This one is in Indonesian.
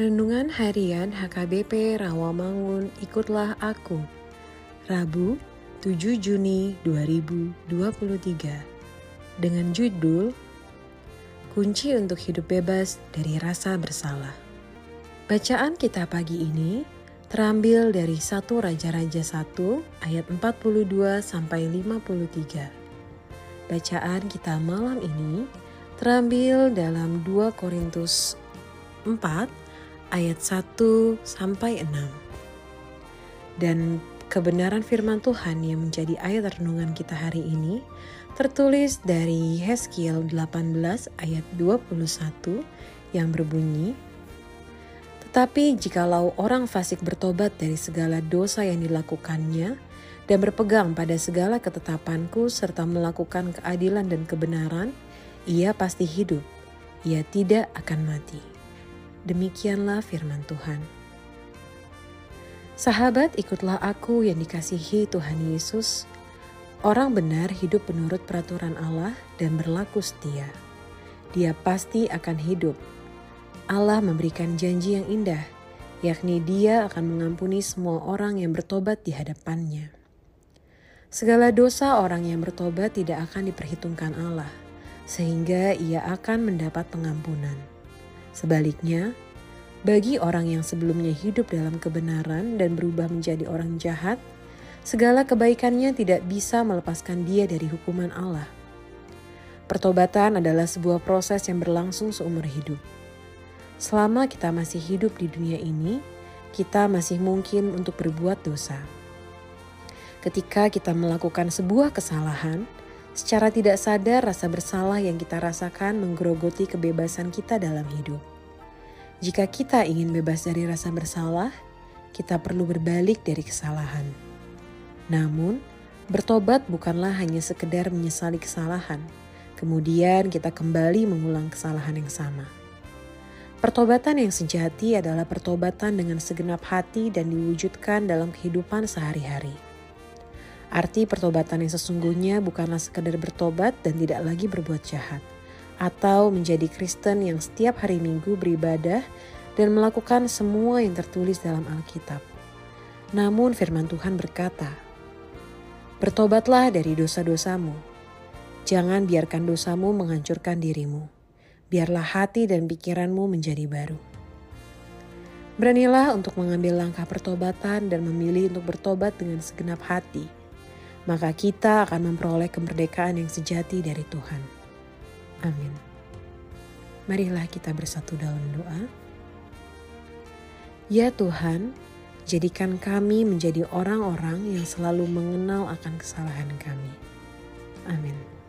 Renungan Harian HKBP Rawamangun Ikutlah Aku. Rabu 7 Juni 2023 Dengan judul Kunci untuk hidup bebas dari rasa bersalah. Bacaan kita pagi ini terambil dari 1 Raja-Raja 1 ayat 42 sampai 53 Bacaan kita malam ini terambil dalam 2 Korintus 4 ayat 1 sampai 6. Dan kebenaran firman Tuhan yang menjadi ayat renungan kita hari ini tertulis dari Heskiel 18 ayat 21 yang berbunyi Tetapi jikalau orang fasik bertobat dari segala dosa yang dilakukannya dan berpegang pada segala ketetapanku serta melakukan keadilan dan kebenaran, ia pasti hidup, ia tidak akan mati. Demikianlah firman Tuhan. Sahabat, ikutlah aku yang dikasihi Tuhan Yesus. Orang benar hidup menurut peraturan Allah dan berlaku setia. Dia pasti akan hidup. Allah memberikan janji yang indah, yakni Dia akan mengampuni semua orang yang bertobat di hadapannya. Segala dosa orang yang bertobat tidak akan diperhitungkan Allah, sehingga ia akan mendapat pengampunan. Sebaliknya, bagi orang yang sebelumnya hidup dalam kebenaran dan berubah menjadi orang jahat, segala kebaikannya tidak bisa melepaskan dia dari hukuman Allah. Pertobatan adalah sebuah proses yang berlangsung seumur hidup. Selama kita masih hidup di dunia ini, kita masih mungkin untuk berbuat dosa. Ketika kita melakukan sebuah kesalahan, Secara tidak sadar, rasa bersalah yang kita rasakan menggerogoti kebebasan kita dalam hidup. Jika kita ingin bebas dari rasa bersalah, kita perlu berbalik dari kesalahan. Namun, bertobat bukanlah hanya sekedar menyesali kesalahan, kemudian kita kembali mengulang kesalahan yang sama. Pertobatan yang sejati adalah pertobatan dengan segenap hati dan diwujudkan dalam kehidupan sehari-hari. Arti pertobatan yang sesungguhnya bukanlah sekedar bertobat dan tidak lagi berbuat jahat, atau menjadi Kristen yang setiap hari Minggu beribadah dan melakukan semua yang tertulis dalam Alkitab. Namun firman Tuhan berkata, Bertobatlah dari dosa-dosamu. Jangan biarkan dosamu menghancurkan dirimu. Biarlah hati dan pikiranmu menjadi baru. Beranilah untuk mengambil langkah pertobatan dan memilih untuk bertobat dengan segenap hati maka kita akan memperoleh kemerdekaan yang sejati dari Tuhan. Amin. Marilah kita bersatu dalam doa. Ya Tuhan, jadikan kami menjadi orang-orang yang selalu mengenal akan kesalahan kami. Amin.